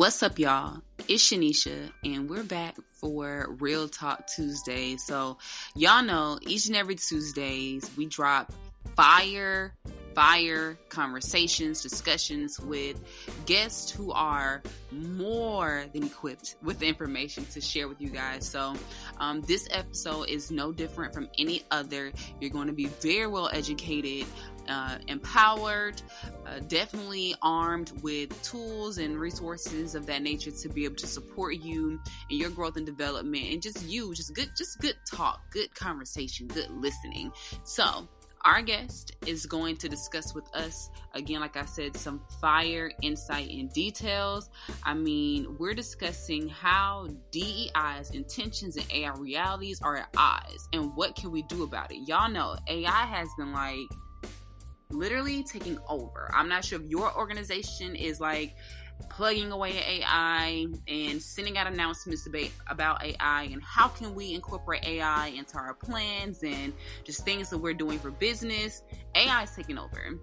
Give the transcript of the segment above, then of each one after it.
What's up, y'all? It's Sheneisha, and we're back for Real Talk Tuesday. So, y'all know each and every Tuesdays we drop fire, fire conversations, discussions with guests who are more than equipped with the information to share with you guys. So, um, this episode is no different from any other. You're going to be very well educated uh, empowered, uh, definitely armed with tools and resources of that nature to be able to support you in your growth and development, and just you, just good, just good talk, good conversation, good listening. So. Our guest is going to discuss with us, again, like I said, some fire insight and details. I mean, we're discussing how DEI's intentions and AI realities are at odds and what can we do about it. Y'all know AI has been like literally taking over. I'm not sure if your organization is like plugging away at AI and sending out announcements about AI and how can we incorporate AI into our plans and just things that we're doing for business. AI is taking over.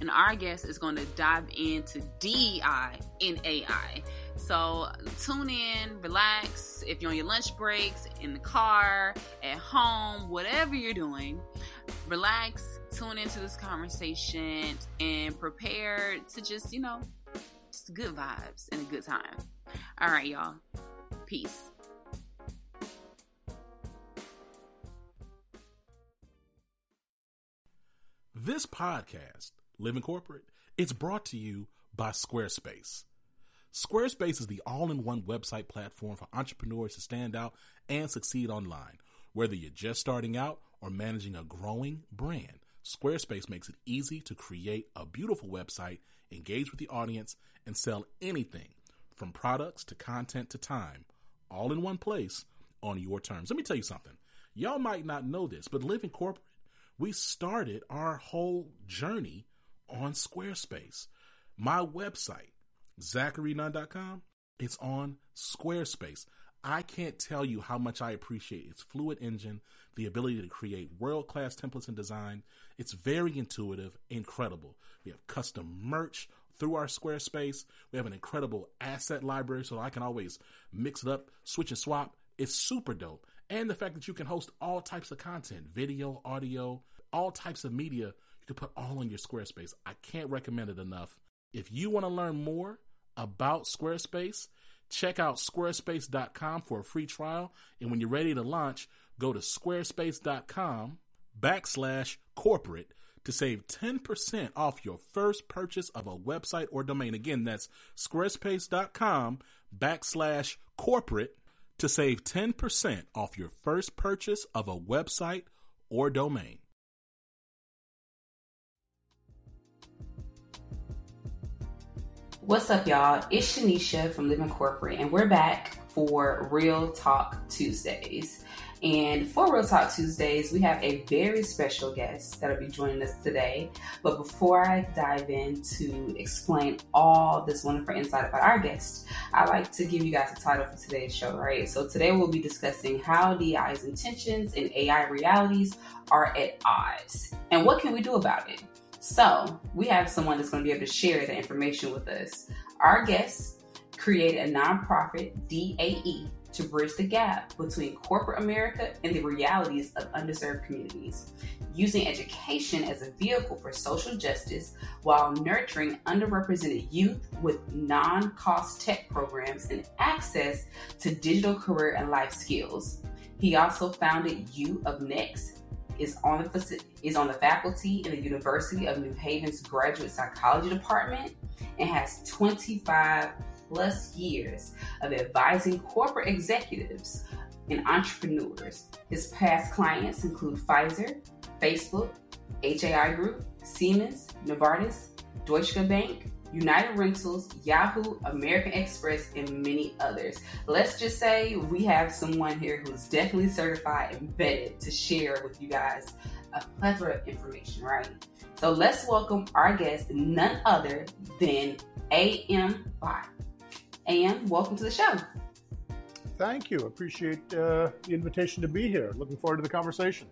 And our guest is going to dive into DEI in AI. So tune in, relax. If you're on your lunch breaks, in the car, at home, whatever you're doing, relax tune into this conversation and prepare to just, you know, just good vibes and a good time. All right, y'all. Peace. This podcast, Living Corporate, it's brought to you by Squarespace. Squarespace is the all in one website platform for entrepreneurs to stand out and succeed online, whether you're just starting out or managing a growing brand. Squarespace makes it easy to create a beautiful website, engage with the audience, and sell anything from products to content to time, all in one place on your terms. Let me tell you something. Y'all might not know this, but Living Corporate, we started our whole journey on Squarespace. My website, zacharynunn.com, it's on Squarespace. I can't tell you how much I appreciate its fluid engine, the ability to create world class templates and design. It's very intuitive, incredible. We have custom merch through our Squarespace. We have an incredible asset library so I can always mix it up, switch and swap. It's super dope. And the fact that you can host all types of content video, audio, all types of media, you can put all on your Squarespace. I can't recommend it enough. If you want to learn more about Squarespace, Check out squarespace.com for a free trial. And when you're ready to launch, go to squarespace.com backslash corporate to save 10% off your first purchase of a website or domain. Again, that's squarespace.com backslash corporate to save 10% off your first purchase of a website or domain. What's up, y'all? It's Sheneisha from Living Corporate, and we're back for Real Talk Tuesdays. And for Real Talk Tuesdays, we have a very special guest that'll be joining us today. But before I dive in to explain all this wonderful insight about our guest, I like to give you guys a title for today's show, right? So today we'll be discussing how DEI's intentions and AI realities are at odds. And what can we do about it? So we have someone that's going to be able to share the information with us. Our guest created a nonprofit, DAE, to bridge the gap between corporate America and the realities of underserved communities, using education as a vehicle for social justice while nurturing underrepresented youth with non cost tech programs and access to digital career and life skills. He also founded U of Next, is on the is on the faculty in the University of New Haven's Graduate Psychology Department and has 25 plus years of advising corporate executives and entrepreneurs. His past clients include Pfizer, Facebook, HAI Group, Siemens, Novartis, Deutsche Bank, United Rentals, Yahoo, American Express, and many others. Let's just say we have someone here who's definitely certified and vetted to share with you guys a plethora of information, right? So let's welcome our guest, none other than AM Bhatt. And welcome to the show. Thank you. Appreciate uh, the invitation to be here. Looking forward to the conversation.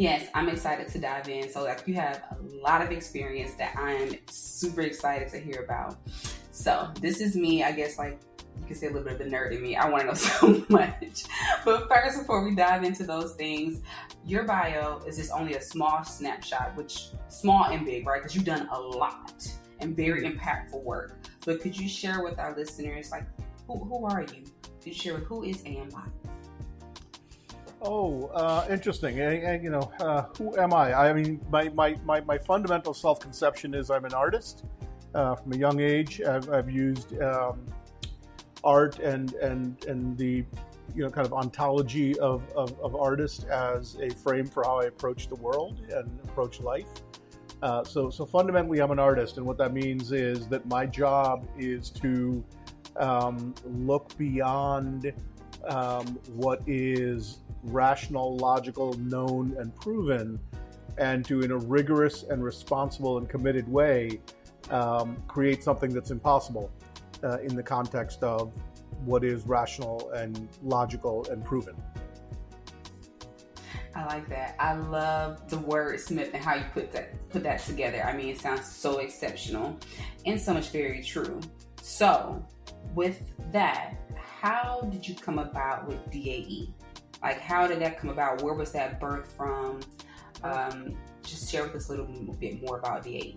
Yes, I'm excited to dive in. So, like, you have a lot of experience that I'm super excited to hear about. So, this is me, I guess, like, you can say a little bit of the nerd in me. I want to know so much. But first, before we dive into those things, your bio is just only a small snapshot, which small and big, right? Because you've done a lot and very impactful work. But could you share with our listeners, like, who, who are you? Could you share with who is AM Bhatt? Oh, uh, interesting. And, you know, uh, who am I? I mean, my, my, my, my fundamental self conception is I'm an artist. Uh, from a young age, I've, I've used um, art and, and, and the you know kind of ontology of, of, of artist as a frame for how I approach the world and approach life. Uh, so, so fundamentally, I'm an artist, and what that means is that my job is to um, look beyond um, what is rational, logical, known, and proven, and to, in a rigorous and responsible and committed way, um, create something that's impossible uh, in the context of what is rational and logical and proven. I like that. I love the wordsmith and how you put that put that together. I mean, it sounds so exceptional and so much very true. So, with that, how did you come about with DAE? Like, how did that come about? Where was that birth from? Um, just share with us a little bit more about DAE.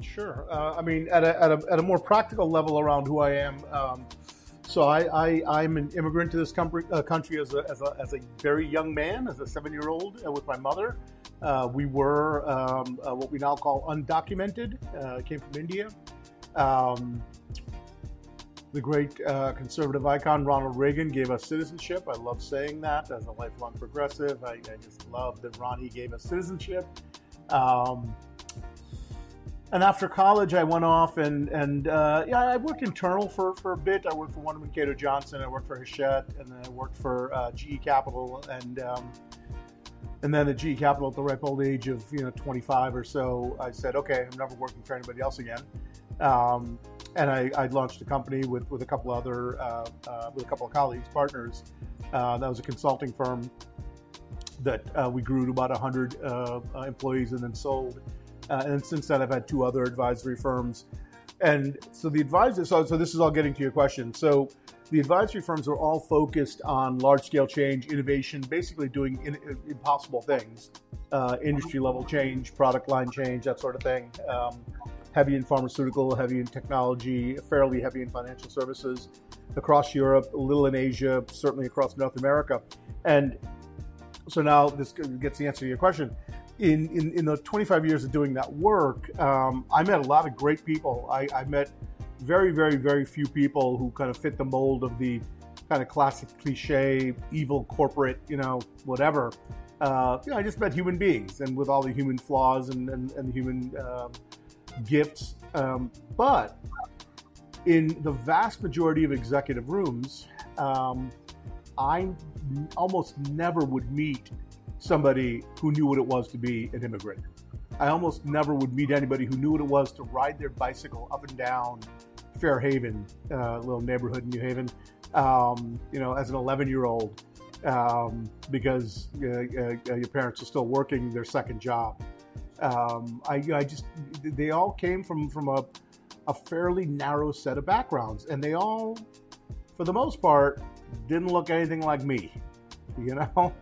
Sure. Uh, I mean, at a, at, a, at a more practical level around who I am, um, so I, I, am an immigrant to this country, uh, country as, a, as, a, as a very young man, as a seven-year-old uh, with my mother. Uh, we were um, uh, what we now call undocumented. Uh, came from India. Um, the great uh, conservative icon Ronald Reagan gave us citizenship. I love saying that as a lifelong progressive. I, I just love that Ronnie gave us citizenship. Um, and after college, I went off and and uh, yeah, I worked internal for, for a bit. I worked for Wunderman Cato Johnson. I worked for Hachette, and then I worked for uh, GE Capital, and um, and then at GE Capital at the ripe old age of you know 25 or so, I said, okay, I'm never working for anybody else again. Um, and I, I, launched a company with, with a couple other uh, uh with a couple of colleagues, partners. Uh, that was a consulting firm that uh, we grew to about 100 employees and then sold. Uh, and since then, I've had two other advisory firms. And so the advisors, so, so this is all getting to your question. So the advisory firms are all focused on large scale change, innovation, basically doing in, impossible things, uh, industry level change, product line change, that sort of thing. Um, heavy in pharmaceutical, heavy in technology, fairly heavy in financial services across Europe, a little in Asia, certainly across North America. And so now this gets the answer to your question in, in, in the 25 years of doing that work, um, I met a lot of great people. I, I, met very, very, very few people who kind of fit the mold of the kind of classic cliche, evil corporate, you know, whatever. Uh, you know, I just met human beings and with all the human flaws and, and, and the human um, gifts. Um, but in the vast majority of executive rooms, um, I almost never would meet somebody who knew what it was to be an immigrant. I almost never would meet anybody who knew what it was to ride their bicycle up and down Fairhaven, uh, little neighborhood in New Haven, um, you know, as an 11 year old, um, because uh, uh, your parents are still working their second job. Um, I, I, just, they all came from, from a, a fairly narrow set of backgrounds, and they all, for the most part, didn't look anything like me, you know?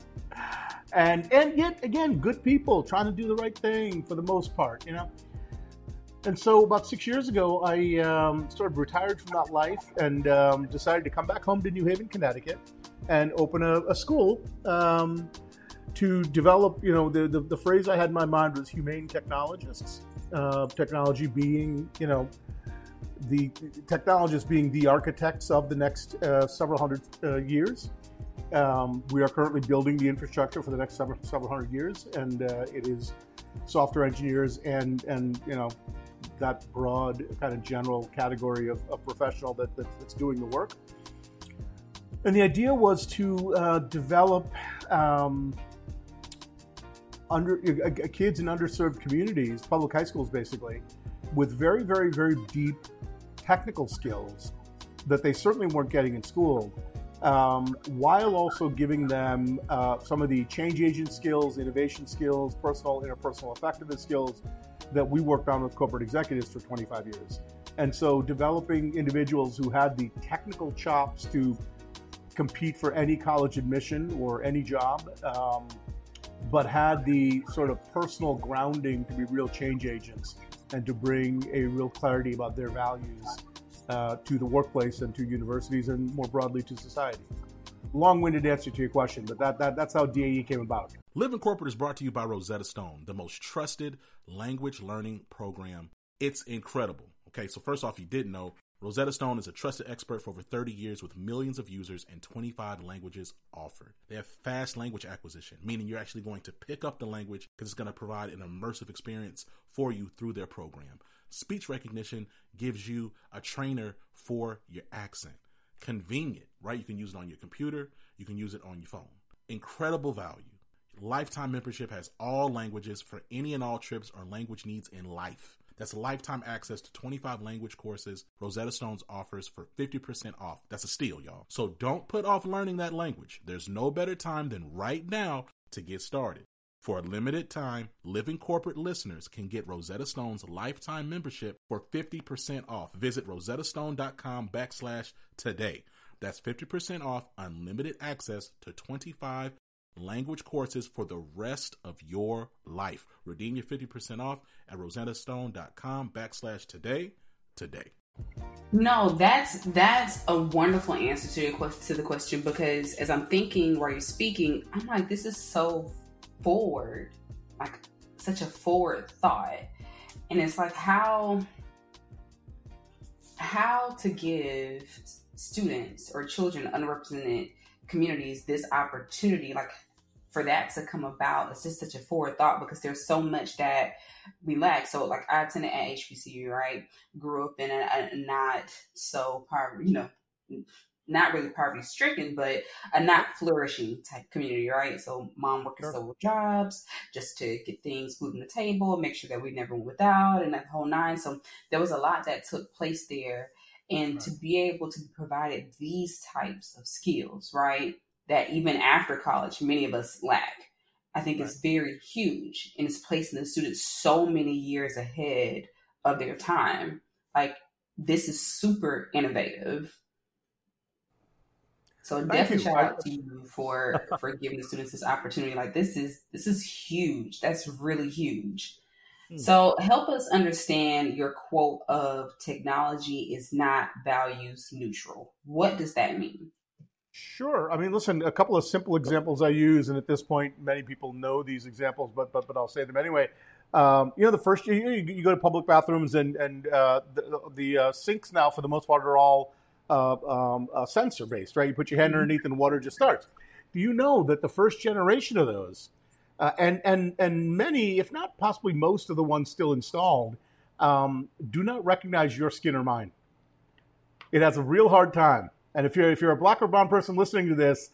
And, and yet, again, good people trying to do the right thing for the most part, you know? And so, about six years ago, I um, sort of retired from that life and um, decided to come back home to New Haven, Connecticut, and open a, a school um, to develop. You know, the, the, the phrase I had in my mind was humane technologists. Uh, technology being, you know, the technologists being the architects of the next uh, several hundred uh, years. Um, we are currently building the infrastructure for the next several several hundred years, and uh, it is software engineers and and you know that broad kind of general category of, of professional that, that, that's doing the work. And the idea was to uh, develop um, under kids in underserved communities, public high schools basically, with very, very, very deep technical skills that they certainly weren't getting in school, um, while also giving them uh, some of the change agent skills, innovation skills, personal, interpersonal effectiveness skills that we worked on with corporate executives for 25 years. And so developing individuals who had the technical chops to compete for any college admission or any job, um, but had the sort of personal grounding to be real change agents and to bring a real clarity about their values uh, to the workplace and to universities and more broadly to society. Long-winded answer to your question, but that, that that's how DAE came about. Live Living Corporate is brought to you by Rosetta Stone, the most trusted language learning program. It's incredible. Okay, so first off, you didn't know, Rosetta Stone is a trusted expert for over 30 years with millions of users and 25 languages offered. They have fast language acquisition, meaning you're actually going to pick up the language because it's going to provide an immersive experience for you through their program. Speech recognition gives you a trainer for your accent. Convenient, right? You can use it on your computer, you can use it on your phone. Incredible value. Lifetime membership has all languages for any and all trips or language needs in life. That's lifetime access to 25 language courses Rosetta Stones offers for 50% off. That's a steal, y'all. So don't put off learning that language. There's no better time than right now to get started. For a limited time, Living Corporate listeners can get Rosetta Stone's lifetime membership for 50% off. Visit rosettastone.com backslash today. That's 50% off unlimited access to 25 language courses for the rest of your life. Redeem your 50% off at rosettastone.com backslash today today. No, that's that's a wonderful answer to your question to the question because as I'm thinking while you're speaking, I'm like, this is so forward, like such a forward thought. And it's like how how to give students or children underrepresented communities this opportunity, like for that to come about, it's just such a forward thought because there's so much that we lack. So, like, I attended at HBCU, right? Grew up in a, a not so poverty, you know, not really poverty stricken, but a not flourishing type community, right? So, mom working sure. several jobs just to get things food on the table, make sure that we never went without, and that whole nine. So, there was a lot that took place there and right. to be able to be provided these types of skills, right? That even after college, many of us lack. I think right. it's very huge and it's placing the students so many years ahead of their time. Like this is super innovative. So Thank definitely you. shout out to you for for giving the students this opportunity. Like this is this is huge. That's really huge. Hmm. So help us understand your quote of technology is not values neutral. What does that mean? Sure. I mean, listen, a couple of simple examples I use, and at this point, many people know these examples, but but but I'll say them anyway. Um, you know, the first you, you, go to public bathrooms, and and uh, the, the uh, sinks now, for the most part, are all uh, um, uh, sensor based, right? You put your hand mm-hmm. underneath, and water just starts. Do you know that the first generation of those uh, and and and many, if not possibly most of the ones still installed, um, do not recognize your skin or mine. It has a real hard time And if you're if you're a black or brown person listening to this,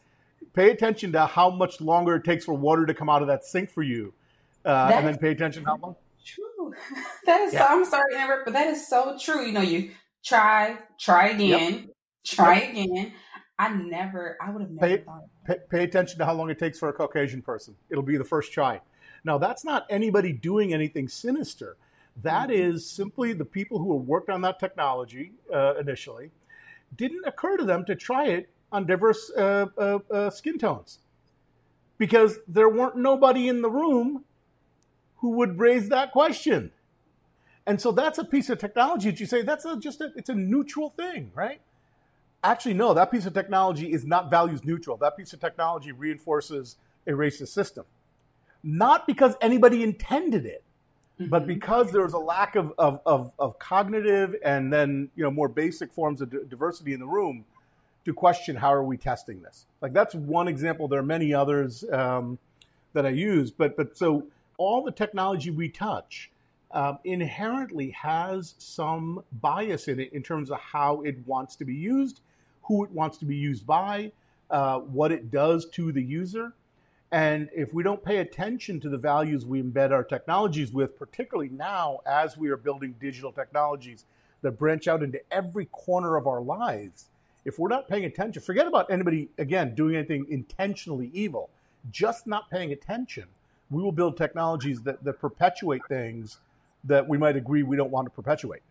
pay attention to how much longer it takes for water to come out of that sink for you, uh, and then pay attention how long. True. That is. Yeah. So, I'm sorry to but that is so true. You know, you try, try again, yep. try yep. again. I never. I would have never pay, thought. Pay, pay attention to how long it takes for a Caucasian person. It'll be the first try. Now, that's not anybody doing anything sinister. That mm-hmm. is simply the people who worked on that technology uh, initially didn't occur to them to try it on diverse uh, uh, uh, skin tones because there weren't nobody in the room who would raise that question. And so that's a piece of technology that you say that's a, just a, it's a neutral thing, right? Actually, no, that piece of technology is not values neutral. That piece of technology reinforces a racist system. Not because anybody intended it, mm-hmm. but because there was a lack of, of, of, of, cognitive and then you know more basic forms of d- diversity in the room to question how are we testing this. Like that's one example. There are many others um, that I use, but but so all the technology we touch um, inherently has some bias in it in terms of how it wants to be used, who it wants to be used by, uh, what it does to the user. And if we don't pay attention to the values we embed our technologies with, particularly now as we are building digital technologies that branch out into every corner of our lives, if we're not paying attention, forget about anybody, again, doing anything intentionally evil, just not paying attention, we will build technologies that, that perpetuate things that we might agree we don't want to perpetuate.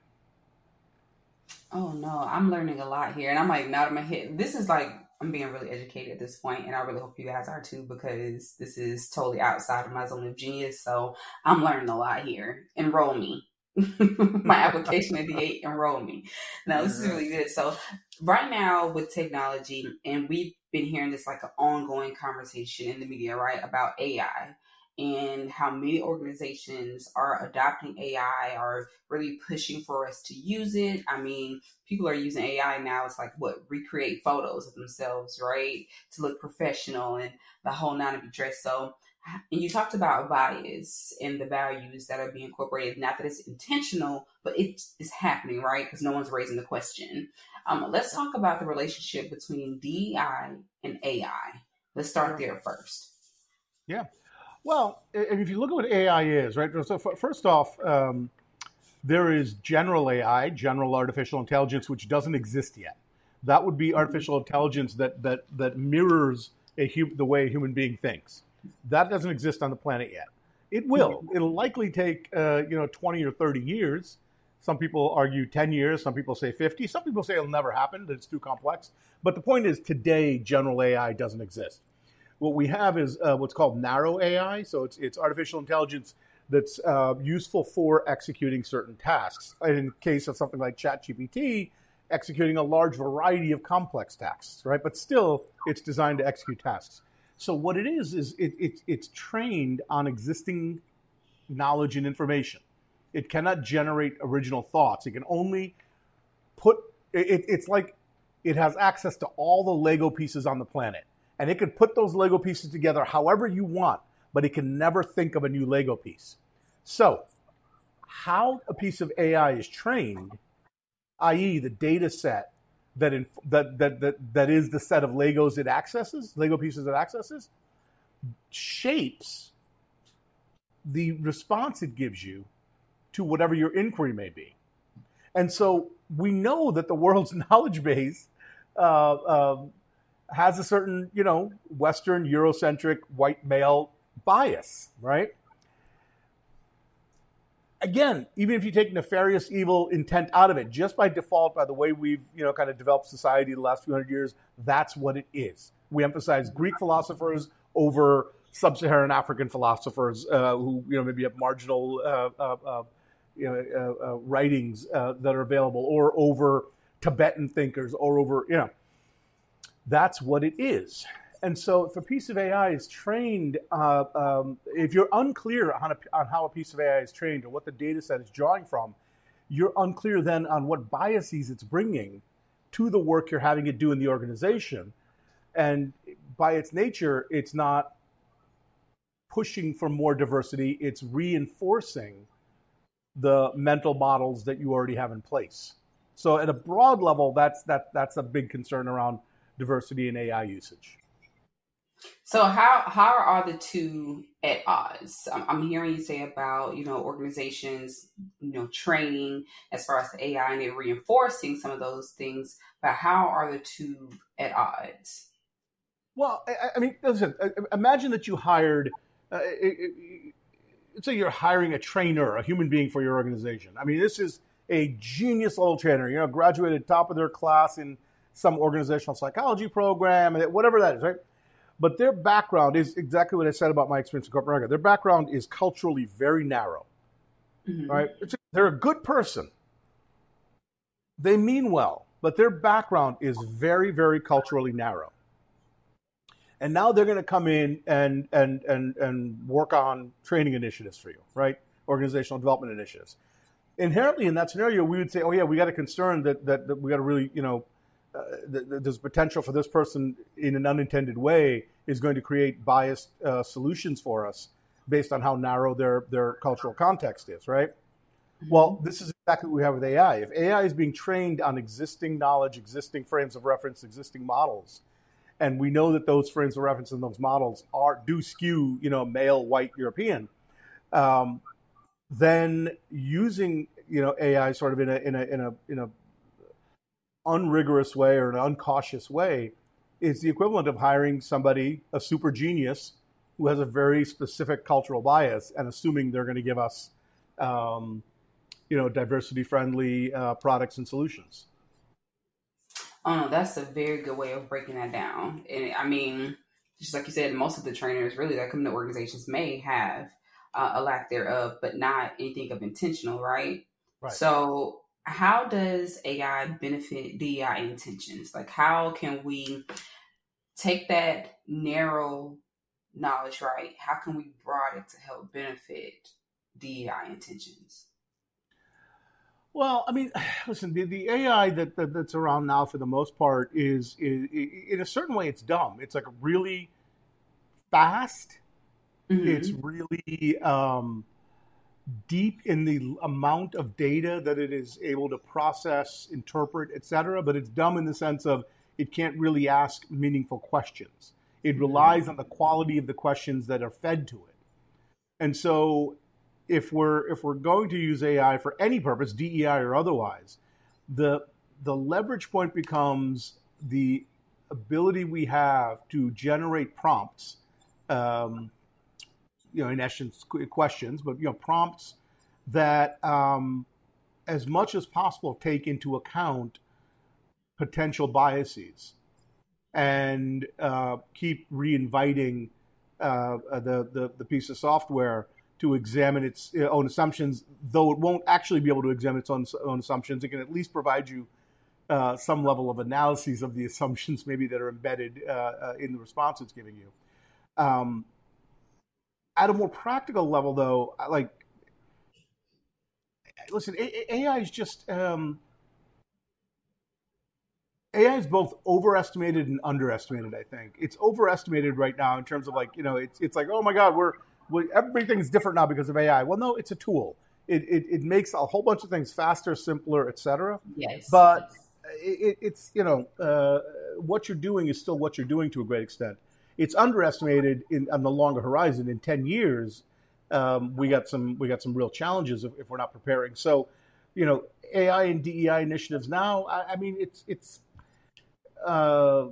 Oh no, I'm learning a lot here, and I'm like nodding my head. This is like I'm being really educated at this point, and I really hope you guys are too because this is totally outside of my zone of genius. So I'm learning a lot here. Enroll me. my application at the eight enroll me. Now this is really good. So right now with technology, and we've been hearing this like an ongoing conversation in the media, right, about AI and how many organizations are adopting AI, are really pushing for us to use it. I mean, people are using AI now. It's like what recreate photos of themselves, right, to look professional and the whole nine to be dressed. So, and you talked about bias and the values that are being incorporated. Not that it's intentional, but it is happening, right? Because no one's raising the question. Um, let's talk about the relationship between DEI and AI. Let's start there first. Yeah. Well, if you look at what AI is, right? So first off, um, there is general AI, general artificial intelligence, which doesn't exist yet. That would be artificial intelligence that that that mirrors a hu- the way a human being thinks. That doesn't exist on the planet yet. It will. It'll likely take uh, you know twenty or thirty years. Some people argue ten years. Some people say fifty. Some people say it'll never happen. That it's too complex. But the point is, today general AI doesn't exist. What we have is uh, what's called narrow AI. So it's, it's artificial intelligence that's uh, useful for executing certain tasks. In case of something like ChatGPT, executing a large variety of complex tasks, right? But still, it's designed to execute tasks. So what it is is it, it, it's trained on existing knowledge and information. It cannot generate original thoughts. It can only put. It, it's like it has access to all the Lego pieces on the planet and it can put those Lego pieces together however you want, but it can never think of a new Lego piece. So, how a piece of AI is trained, i.e., the data set that, that, that, that, that is the set of Legos it accesses, Lego pieces it accesses, shapes the response it gives you to whatever your inquiry may be. And so we know that the world's knowledge base uh, uh, has a certain, you know, Western, Eurocentric, white male bias, right? Again, even if you take nefarious evil intent out of it, just by default, by the way we've, you know, kind of developed society the last few hundred years, that's what it is. We emphasize Greek philosophers over sub-Saharan African philosophers uh, who, you know, maybe have marginal, uh, uh, uh you know, uh, uh, writings that are available, or over Tibetan thinkers, or over, you know that's what it is. And so, if a piece of AI is trained, uh, um, if you're unclear on, a, on how a piece of AI is trained or what the data set is drawing from, you're unclear then on what biases it's bringing to the work you're having it do in the organization. And by its nature, it's not pushing for more diversity, it's reinforcing the mental models that you already have in place. So at a broad level, that's that that's a big concern around diversity in AI usage. So how how are the two at odds? I'm, I'm, hearing you say about you know organizations you know training as far as the AI and it reinforcing some of those things, but how are the two at odds? Well, I, I mean, listen. Imagine that you hired. Uh, say you're hiring a trainer, a human being for your organization. I mean, this is a genius level trainer. You know, graduated top of their class in some organizational psychology program, whatever that is, right? But their background is exactly what I said about my experience in corporate America. Their background is culturally very narrow. Mm-hmm. Right? They're a good person. They mean well, but their background is very, very culturally narrow. And now they're going to come in and and and and work on training initiatives for you, right? Organizational development initiatives. Inherently, in that scenario, we would say, "Oh yeah, we got a concern that that, that we got to really, you know, uh, there's potential for this person in an unintended way is going to create biased uh, solutions for us based on how narrow their their cultural context is, right? Well, this is exactly what we have with AI. If AI is being trained on existing knowledge, existing frames of reference, existing models, and we know that those frames of reference and those models are do skew, you know, male, white, European, um, then using you know AI sort of in a in a in a in a unrigorous way or an uncautious way is the equivalent of hiring somebody, a super genius, who has a very specific cultural bias and assuming they're going to give us, um, you know, diversity friendly uh, products and solutions. Oh no, that's a very good way of breaking that down. And I mean, just like you said, most of the trainers really that come to organizations may have uh, a lack thereof, but not anything of intentional, right? Right. So how does AI benefit DEI intentions? Like, how can we take that narrow knowledge, right? How can we broaden it to help benefit DEI intentions? Well, I mean, listen, the, the AI that, that, that's around now for the most part is, is, in a certain way, it's dumb. It's like really fast. Mm-hmm. It's really um, deep in the amount of data that it is able to process, interpret, etc. But it's dumb in the sense of it can't really ask meaningful questions. It relies on the quality of the questions that are fed to it. And so if we're if we're going to use AI for any purpose, DEI or otherwise, the the leverage point becomes the ability we have to generate prompts um, you know, in essence, questions, but you know, prompts that, um, as much as possible, take into account potential biases and uh, keep reinviting uh, the, the the piece of software to examine its own assumptions. Though it won't actually be able to examine its own, own assumptions, it can at least provide you uh, some level of analyses of the assumptions, maybe that are embedded uh, uh, in the response it's giving you. Um, at a more practical level, though, like, listen, AI is just um, AI is both overestimated and underestimated. I think it's overestimated right now in terms of like you know it's it's like oh my god we're, we, everything's different now because of AI. Well, no, it's a tool. It, it, it makes a whole bunch of things faster, simpler, etc. Yes. But it, it's you know uh, what you're doing is still what you're doing to a great extent it's underestimated in, on the longer horizon. In ten years, um, we got some we got some real challenges if, if, we're not preparing. So, you know, AI and DEI initiatives now. I, I mean, it's it's uh,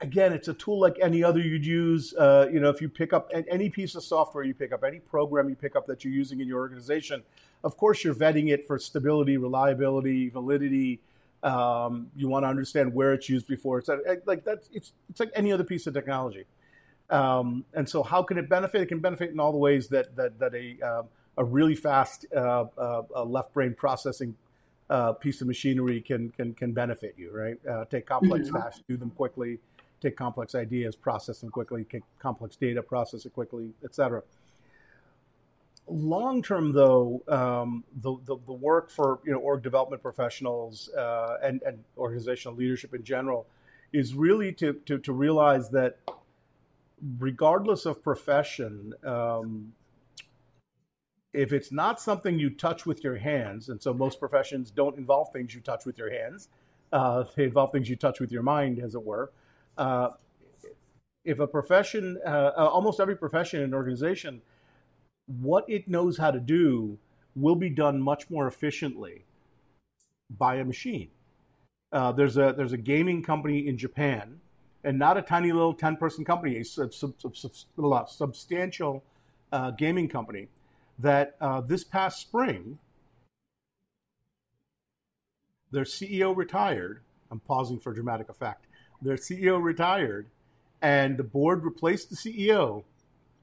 again, it's a tool like any other you'd use. Uh, you know, if you pick up any piece of software you pick up, any program you pick up that you're using in your organization, of course you're vetting it for stability, reliability, validity, um, you want to understand where it's used before. It's like that's it's it's like any other piece of technology. Um, and so, how can it benefit? It can benefit in all the ways that that that a uh, a really fast uh, uh, left brain processing uh, piece of machinery can can can benefit you. Right? Uh, take complex mm-hmm. tasks, do them quickly. Take complex ideas, process them quickly. Take complex data, process it quickly, etc long term, though, um, the, the, the work for you know org development professionals uh, and and organizational leadership in general is really to to, to realize that regardless of profession, um, if it's not something you touch with your hands, and so most professions don't involve things you touch with your hands, uh, they involve things you touch with your mind, as it were. Uh, if a profession, uh, uh almost every profession and organization, what it knows how to do will be done much more efficiently by a machine. Uh, there's a there's a gaming company in Japan, and not a tiny little ten person company, a sub, sub, sub, substantial uh, gaming company that uh, this past spring their CEO retired. I'm pausing for dramatic effect. Their CEO retired, and the board replaced the CEO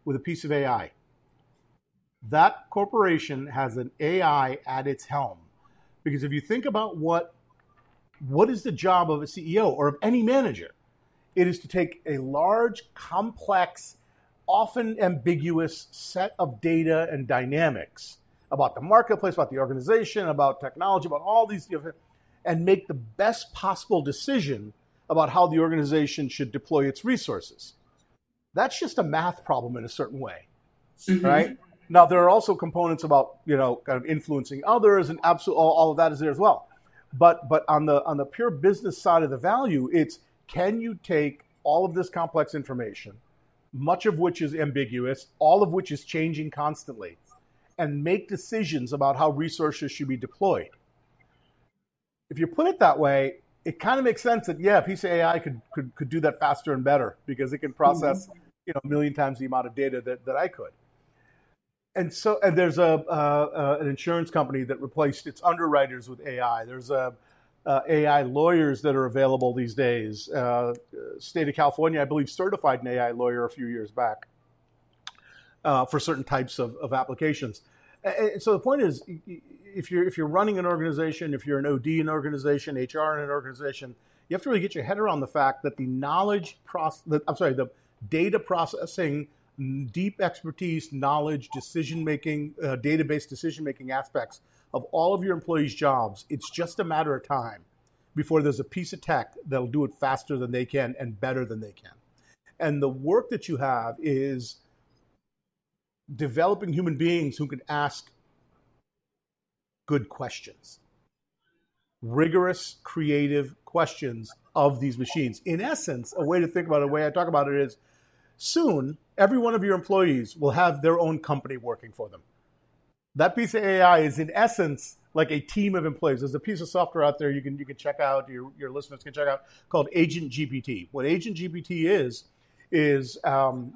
with a piece of AI. That corporation has an AI at its helm. Because if you think about what what is the job of a CEO or of any manager? It is to take a large, complex, often ambiguous set of data and dynamics about the marketplace, about the organization, about technology, about all these different, and make the best possible decision about how the organization should deploy its resources. That's just a math problem in a certain way, mm-hmm. right? Now there are also components about you know kind of influencing others, and absolutely all, all of that is there as well. But but on the on the pure business side of the value, it's can you take all of this complex information, much of which is ambiguous, all of which is changing constantly, and make decisions about how resources should be deployed. If you put it that way, it kind of makes sense that yeah, a piece of AI could could, could do that faster and better because it can process mm-hmm. you know a million times the amount of data that, that I could and so and there's a uh, uh, an insurance company that replaced its underwriters with AI. There's a uh, AI lawyers that are available these days. Uh, state of California, I believe, certified an AI lawyer a few years back uh, for certain types of, of applications. And so the point is, if you're if you're running an organization, if you're an OD in an organization, HR in an organization, you have to really get your head around the fact that the knowledge process, I'm sorry, the data processing deep expertise, knowledge, decision making, uh, database decision making aspects of all of your employees' jobs. It's just a matter of time before there's a piece of tech that'll do it faster than they can and better than they can. And the work that you have is developing human beings who can ask good questions, rigorous, creative questions of these machines. In essence, a way to think about it, a way I talk about it is soon every one of your employees will have their own company working for them. That piece of AI is in essence like a team of employees. There's a piece of software out there you can you can check out, your, your listeners can check out called Agent GPT. What Agent GPT is, is um,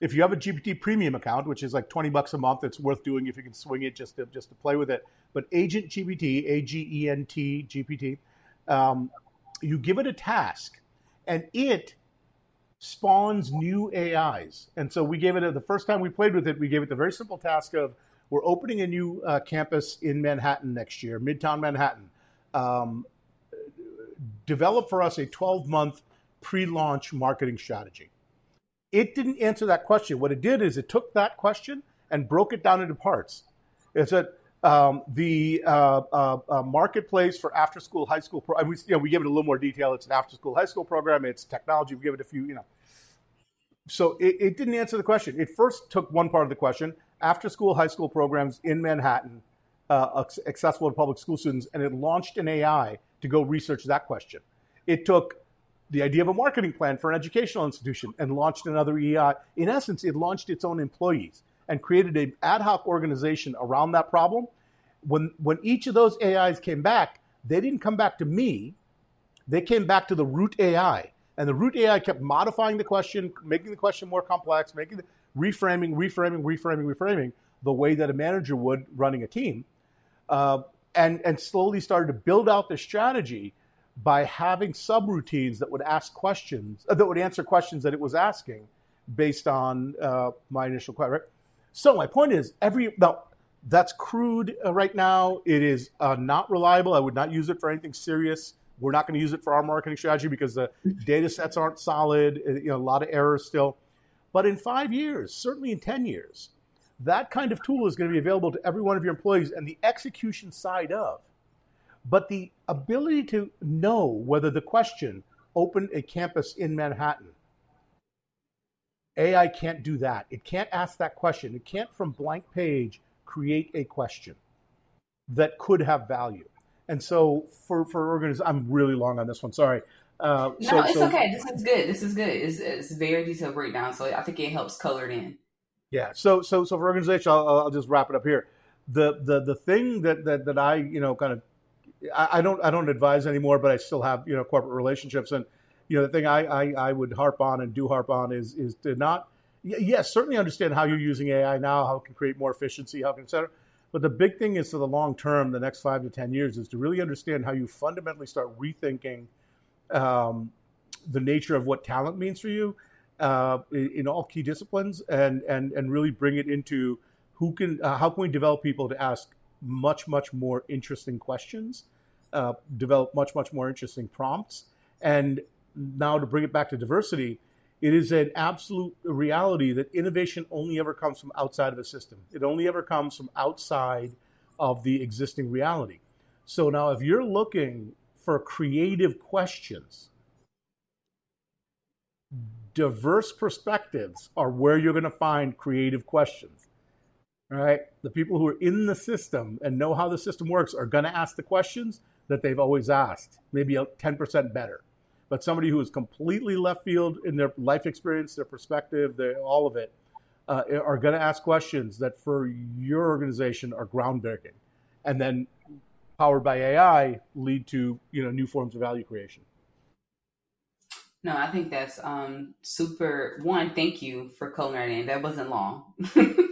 if you have a GPT premium account, which is like 20 bucks a month, it's worth doing if you can swing it just to just to play with it. But Agent GPT, A G E N T GPT, um, you give it a task and it spawns new AIs. And so we gave it a, the first time we played with it, we gave it the very simple task of we're opening a new uh, campus in Manhattan next year, Midtown Manhattan. Um, develop for us a 12 month pre launch marketing strategy. It didn't answer that question. What it did is it took that question and broke it down into parts. It said, um, the uh, uh, uh, marketplace for after school high school pro- we, you know, we give it a little more detail. It's an after school high school program. It's technology. We give it a few, you know. So it, it didn't answer the question. It first took one part of the question: after school high school programs in Manhattan, uh, accessible to public school students, and it launched an AI to go research that question. It took the idea of a marketing plan for an educational institution and launched another AI. In essence, it launched its own employees and created an ad hoc organization around that problem. When, when each of those AIs came back, they didn't come back to me. They came back to the root AI. And the root AI kept modifying the question, making the question more complex, making the reframing, reframing, reframing, reframing the way that a manager would running a team. Uh, and, and slowly started to build out the strategy by having subroutines that would ask questions, uh, that would answer questions that it was asking based on uh, my initial question. Right? So my point is, every now that's crude uh, right now. It is uh, not reliable. I would not use it for anything serious. We're not going to use it for our marketing strategy because the data sets aren't solid. Uh, you know, a lot of errors still. But in five years, certainly in ten years, that kind of tool is going to be available to every one of your employees, and the execution side of. But the ability to know whether the question opened a campus in Manhattan AI can't do that. It can't ask that question. It can't, from blank page, create a question that could have value. And so for for organizations, I'm really long on this one. Sorry. Uh, no, so, it's so, okay. This is good. This is good. It's, it's very detailed breakdown. So I think it helps color it in. Yeah. So so so for organization, I'll, I'll just wrap it up here. The the the thing that that that I you know kind of I, I don't I don't advise anymore, but I still have you know corporate relationships and you know the thing I, I, I would harp on and do harp on is is to not yes certainly understand how you're using AI now, how it can create more efficiency, how it can et cetera. But the big thing is for the long term, the next five to ten years, is to really understand how you fundamentally start rethinking um, the nature of what talent means for you uh, in all key disciplines, and and and really bring it into who can uh, how can we develop people to ask much much more interesting questions, uh, develop much much more interesting prompts, and now to bring it back to diversity, it is an absolute reality that innovation only ever comes from outside of a system. It only ever comes from outside of the existing reality. So now, if you're looking for creative questions, diverse perspectives are where you're going to find creative questions. All right. The people who are in the system and know how the system works are going to ask the questions that they've always asked, maybe 10% better but somebody who is completely left field in their life experience, their perspective, their, all of it, uh, are going to ask questions that for your organization are groundbreaking, and then powered by AI lead to you know new forms of value creation. No, I think that's um, super. One, thank you for coloring. That wasn't long.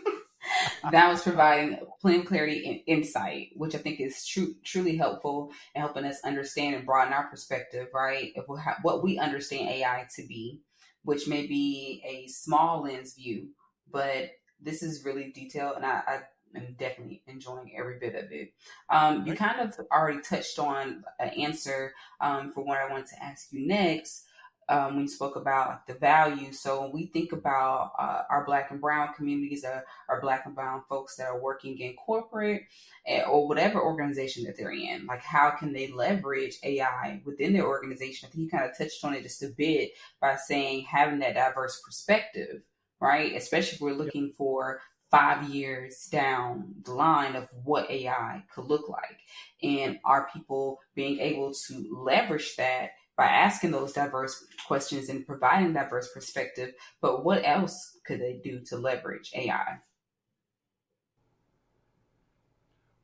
that was providing plain clarity and insight, which I think is true, truly helpful in helping us understand and broaden our perspective, right? Of what we understand AI to be, which may be a small lens view, but this is really detailed, and I, I am definitely enjoying every bit of it. Um, you kind of already touched on an answer um, for what I wanted to ask you next um, when you spoke about the value. So when we think about uh, our Black and Brown communities, uh, our Black and Brown folks that are working in corporate eh, or whatever organization that they're in, like how can they leverage AI within their organization? I think you kind of touched on it just a bit by saying having that diverse perspective, right? Especially if we're looking for five years down the line of what AI could look like. And are people being able to leverage that by asking those diverse questions and providing diverse perspective. But what else could they do to leverage AI?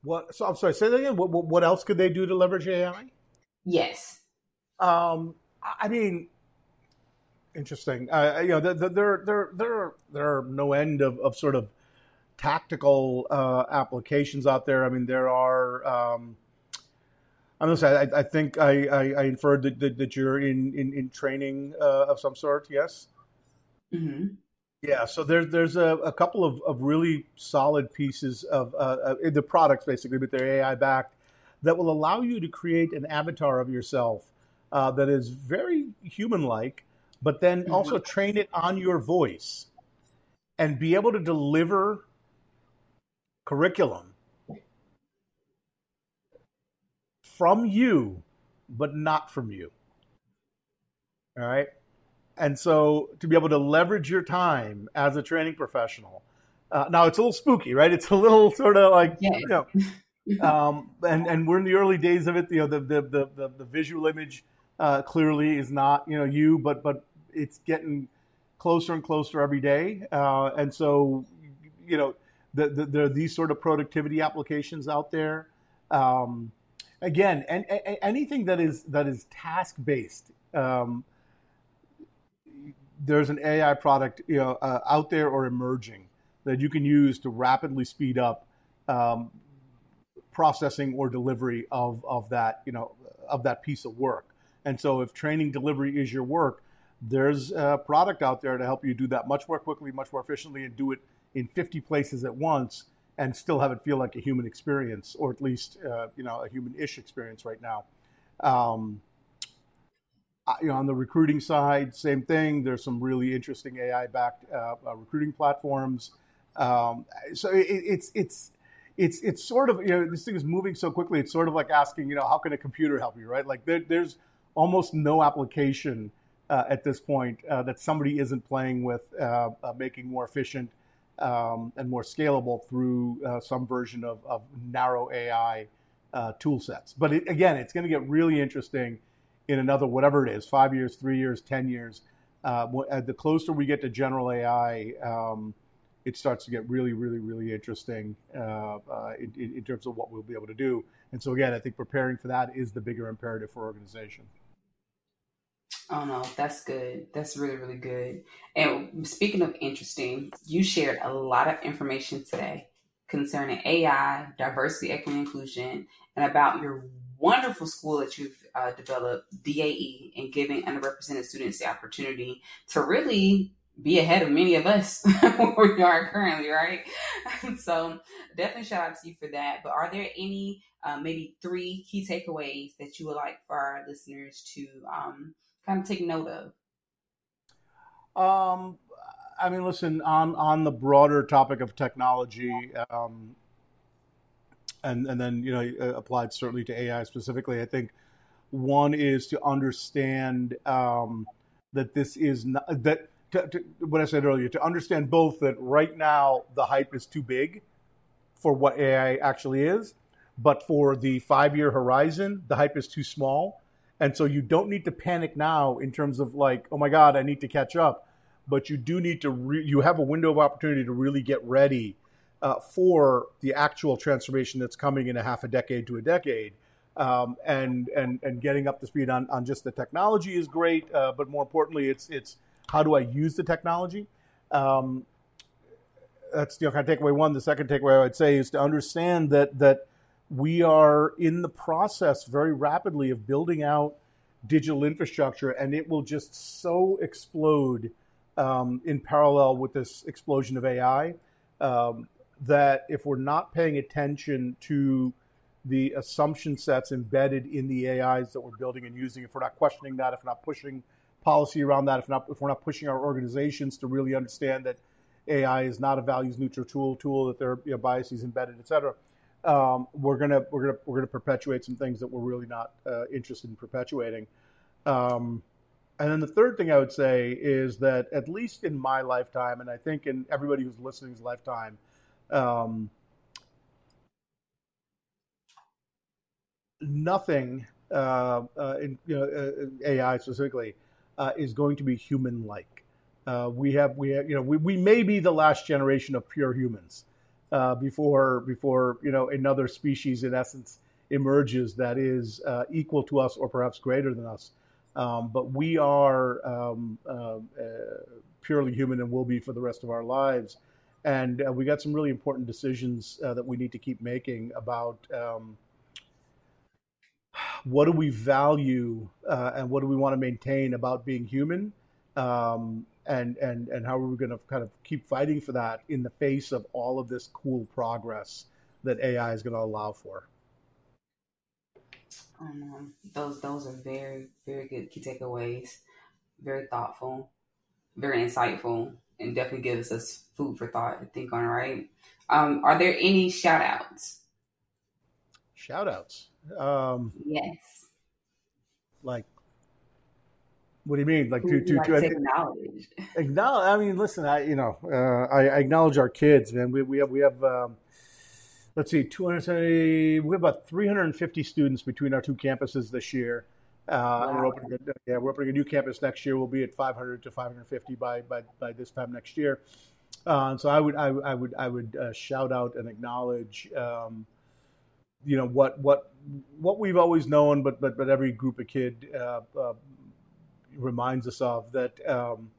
What? So I'm sorry. Say that again. What, what else could they do to leverage AI? Yes. Um, I mean, interesting. Uh, you know, there, there, there, there, there are no end of, of sort of tactical uh, applications out there. I mean, there are. Um, I'm gonna say I, I think I, I, I inferred that, that, that, you're in in, in training uh, of some sort. Yes. Mm-hmm. Yeah. So there's there's a, a couple of, of really solid pieces of uh, uh, the products basically, but they're AI backed that will allow you to create an avatar of yourself uh, that is very human like, but then mm-hmm. also train it on your voice and be able to deliver curriculum from you, but not from you. All right. And so to be able to leverage your time as a training professional. Uh, now it's a little spooky, right? It's a little sort of like, yeah. you know, um, and, and we're in the early days of it. You know, the, the, the, the, the visual image uh, clearly is not, you know, you, but, but it's getting closer and closer every day. Uh, and so, you know, the, the, there are these sort of productivity applications out there. Um, again, and, and, anything that is that is task based. Um, there's an AI product you know uh, out there or emerging that you can use to rapidly speed up um, processing or delivery of, of that you know of that piece of work. And so, if training delivery is your work, there's a product out there to help you do that much more quickly, much more efficiently, and do it in 50 places at once and still have it feel like a human experience, or at least uh, you know a human-ish experience right now. Um, you know, on the recruiting side, same thing. There's some really interesting AI-backed uh, uh, recruiting platforms. Um, so it, it's it's it's it's sort of you know this thing is moving so quickly. It's sort of like asking you know how can a computer help you, right? Like there, there's almost no application uh, at this point uh, that somebody isn't playing with, uh, uh, making more efficient um, and more scalable through uh, some version of, of narrow AI uh, tool sets. But it, again, it's going to get really interesting in another whatever it is five years, three years, 10 years. Uh, the closer we get to general AI, um, it starts to get really, really, really interesting uh, uh, in, in, terms of what we'll be able to do. And so, again, I think preparing for that is the bigger imperative for organization. Oh no, that's good. That's really, really good. And speaking of interesting, you shared a lot of information today concerning AI, diversity, equity, inclusion, and about your wonderful school that you've uh, developed, DAE, and giving underrepresented students the opportunity to really be ahead of many of us where we are currently, right? so definitely shout out to you for that. But are there any uh, maybe three key takeaways that you would like for our listeners to um, kind of take note of? Um, I mean, listen on on the broader topic of technology, um, and and then you know uh, applied certainly to AI specifically. I think one is to understand um, that this is not that to, to, what I said earlier to understand both that right now the hype is too big for what AI actually is, but for the five year horizon the hype is too small and so you don't need to panic now in terms of like, oh my God, I need to catch up. But you do need to, re- you have a window of opportunity to really get ready uh, for the actual transformation that's coming in a half a decade to a decade. Um, and, and, and getting up to speed on, on just the technology is great. Uh, but more importantly, it's, it's how do I use the technology? Um, that's you know, kind of takeaway one. The second takeaway I would say is to understand that, that we are in the process very rapidly of building out digital infrastructure, and it will just so explode um, in parallel with this explosion of AI um, that if we're not paying attention to the assumption sets embedded in the AIs that we're building and using, if we're not questioning that, if we're not pushing policy around that, if not if we're not pushing our organizations to really understand that AI is not a values neutral tool, tool that there are you know, biases embedded, et cetera, um, we're gonna we're gonna we're gonna perpetuate some things that we're really not uh, interested in perpetuating. Um, and then the third thing I would say is that at least in my lifetime, and I think in everybody who's listening's lifetime, um, nothing uh, uh, in you know uh, AI specifically uh, is going to be human-like. Uh, we have we have, you know we, we may be the last generation of pure humans uh, before before you know another species in essence emerges that is uh, equal to us or perhaps greater than us. Um, but we are um, uh, uh purely human and will be for the rest of our lives. And uh, we got some really important decisions uh, that we need to keep making about um, what do we value and what do we want to maintain about being human. Um, and and and how are we going to kind of keep fighting for that in the face of all of this cool progress that AI is going to allow for? Um, those those are very very good key takeaways. Very thoughtful, very insightful, and definitely gives us food for thought to think on. Right? Um, are there any shout outs? Shout outs. Um, yes. Like what do you mean? Like to to, like to acknowledge? Acknowledge. I mean, listen. I you know uh, I, I, acknowledge our kids, man. We we have we have um, let's see, 270. We have about 350 students between our two campuses this year. Uh, wow. We're opening, a, yeah, we're opening a new campus next year. We'll be at 500 to 550 by by, by this time next year. Uh, so I would I, I would I would uh, shout out and acknowledge. Um, you know what what what we've always known, but but but every group of kid uh, uh, reminds us of that um,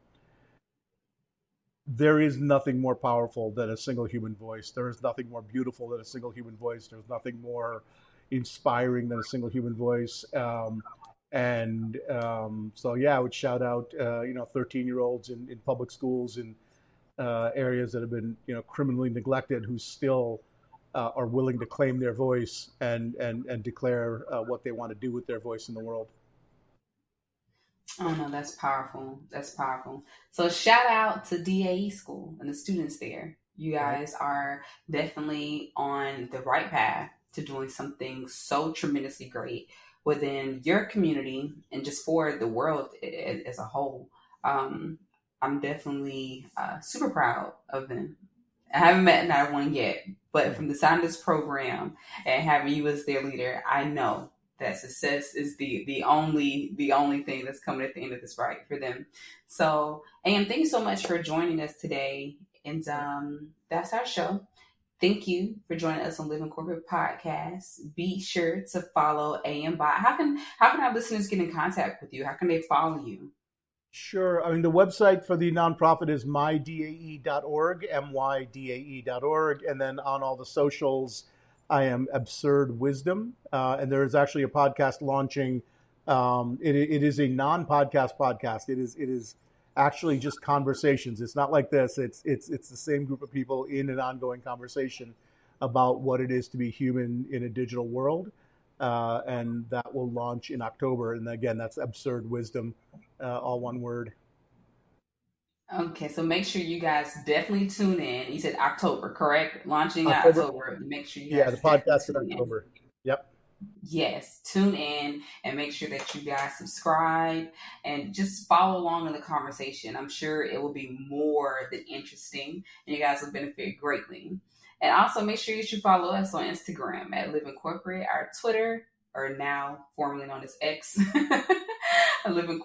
there is nothing more powerful than a single human voice. There is nothing more beautiful than a single human voice. There's nothing more inspiring than a single human voice. Um, and um, so, yeah, I would shout out, uh, you know, 13 year olds in, in public schools in uh, areas that have been, you know, criminally neglected who still uh, are willing to claim their voice and, and, and declare uh, what they want to do with their voice in the world. Oh no, that's powerful. That's powerful. So shout out to DAE school and the students there. You guys are definitely on the right path to doing something so tremendously great within your community and just for the world as a whole. Um, I'm definitely uh, super proud of them I haven't met not one yet, but from the sound of this program and having you as their leader, I know that success is the the only the only thing that's coming at the end of this ride for them. So, and thank you so much for joining us today. And um, that's our show. Thank you for joining us on Living Corporate Podcast. Be sure to follow AM Bhatt. How can how can our listeners get in contact with you? How can they follow you? Sure. I mean, the website for the nonprofit is mydae.org, M-Y-D-A-E.org. And then on all the socials, I am Absurd Wisdom. Uh, and there is actually a podcast launching. Um, it, it is a non-podcast podcast. It is, it is actually just conversations. It's not like this. It's, it's, it's the same group of people in an ongoing conversation about what it is to be human in a digital world. Uh, and that will launch in October. And again, that's Absurd Wisdom uh, all one word. Okay, so make sure you guys definitely tune in. You said October, correct? Launching October. October. Make sure you yeah, the podcast in October. In. Yep. Yes, tune in and make sure that you guys subscribe and just follow along in the conversation. I'm sure it will be more than interesting and you guys will benefit greatly. And also make sure that you should follow us on Instagram at Living Corporate, our Twitter, or now formerly known as X.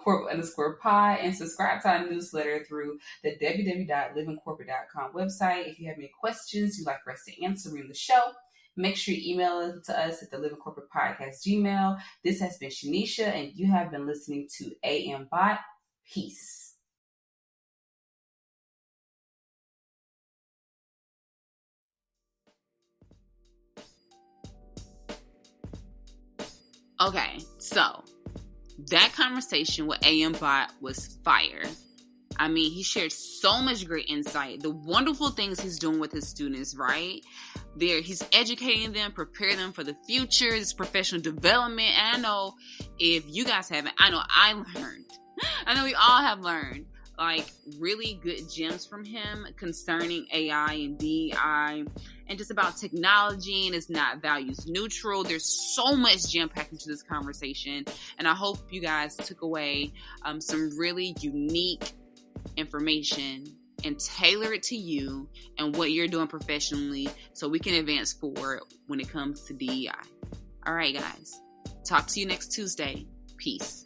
Corp underscore pod and subscribe to our newsletter through the www.livingcorporate.com website. If you have any questions you'd like for us to answer in the show, make sure you email it to us at the Living Corporate Podcast Gmail. This has been Sheneisha, and you have been listening to AM Bhatt. Peace. Okay, so that conversation with AM Bhatt was fire. I mean, he shared so much great insight, the wonderful things he's doing with his students, right? There, he's educating them, preparing them for the future, this professional development. And I know if you guys haven't, I know I learned. I know we all have learned like really good gems from him concerning AI and DI and just about technology and it's not values neutral. There's so much jam packed into this conversation, and I hope you guys took away um, some really unique information and tailor it to you and what you're doing professionally so we can advance forward when it comes to DEI. All right, guys. Talk to you next Tuesday. Peace.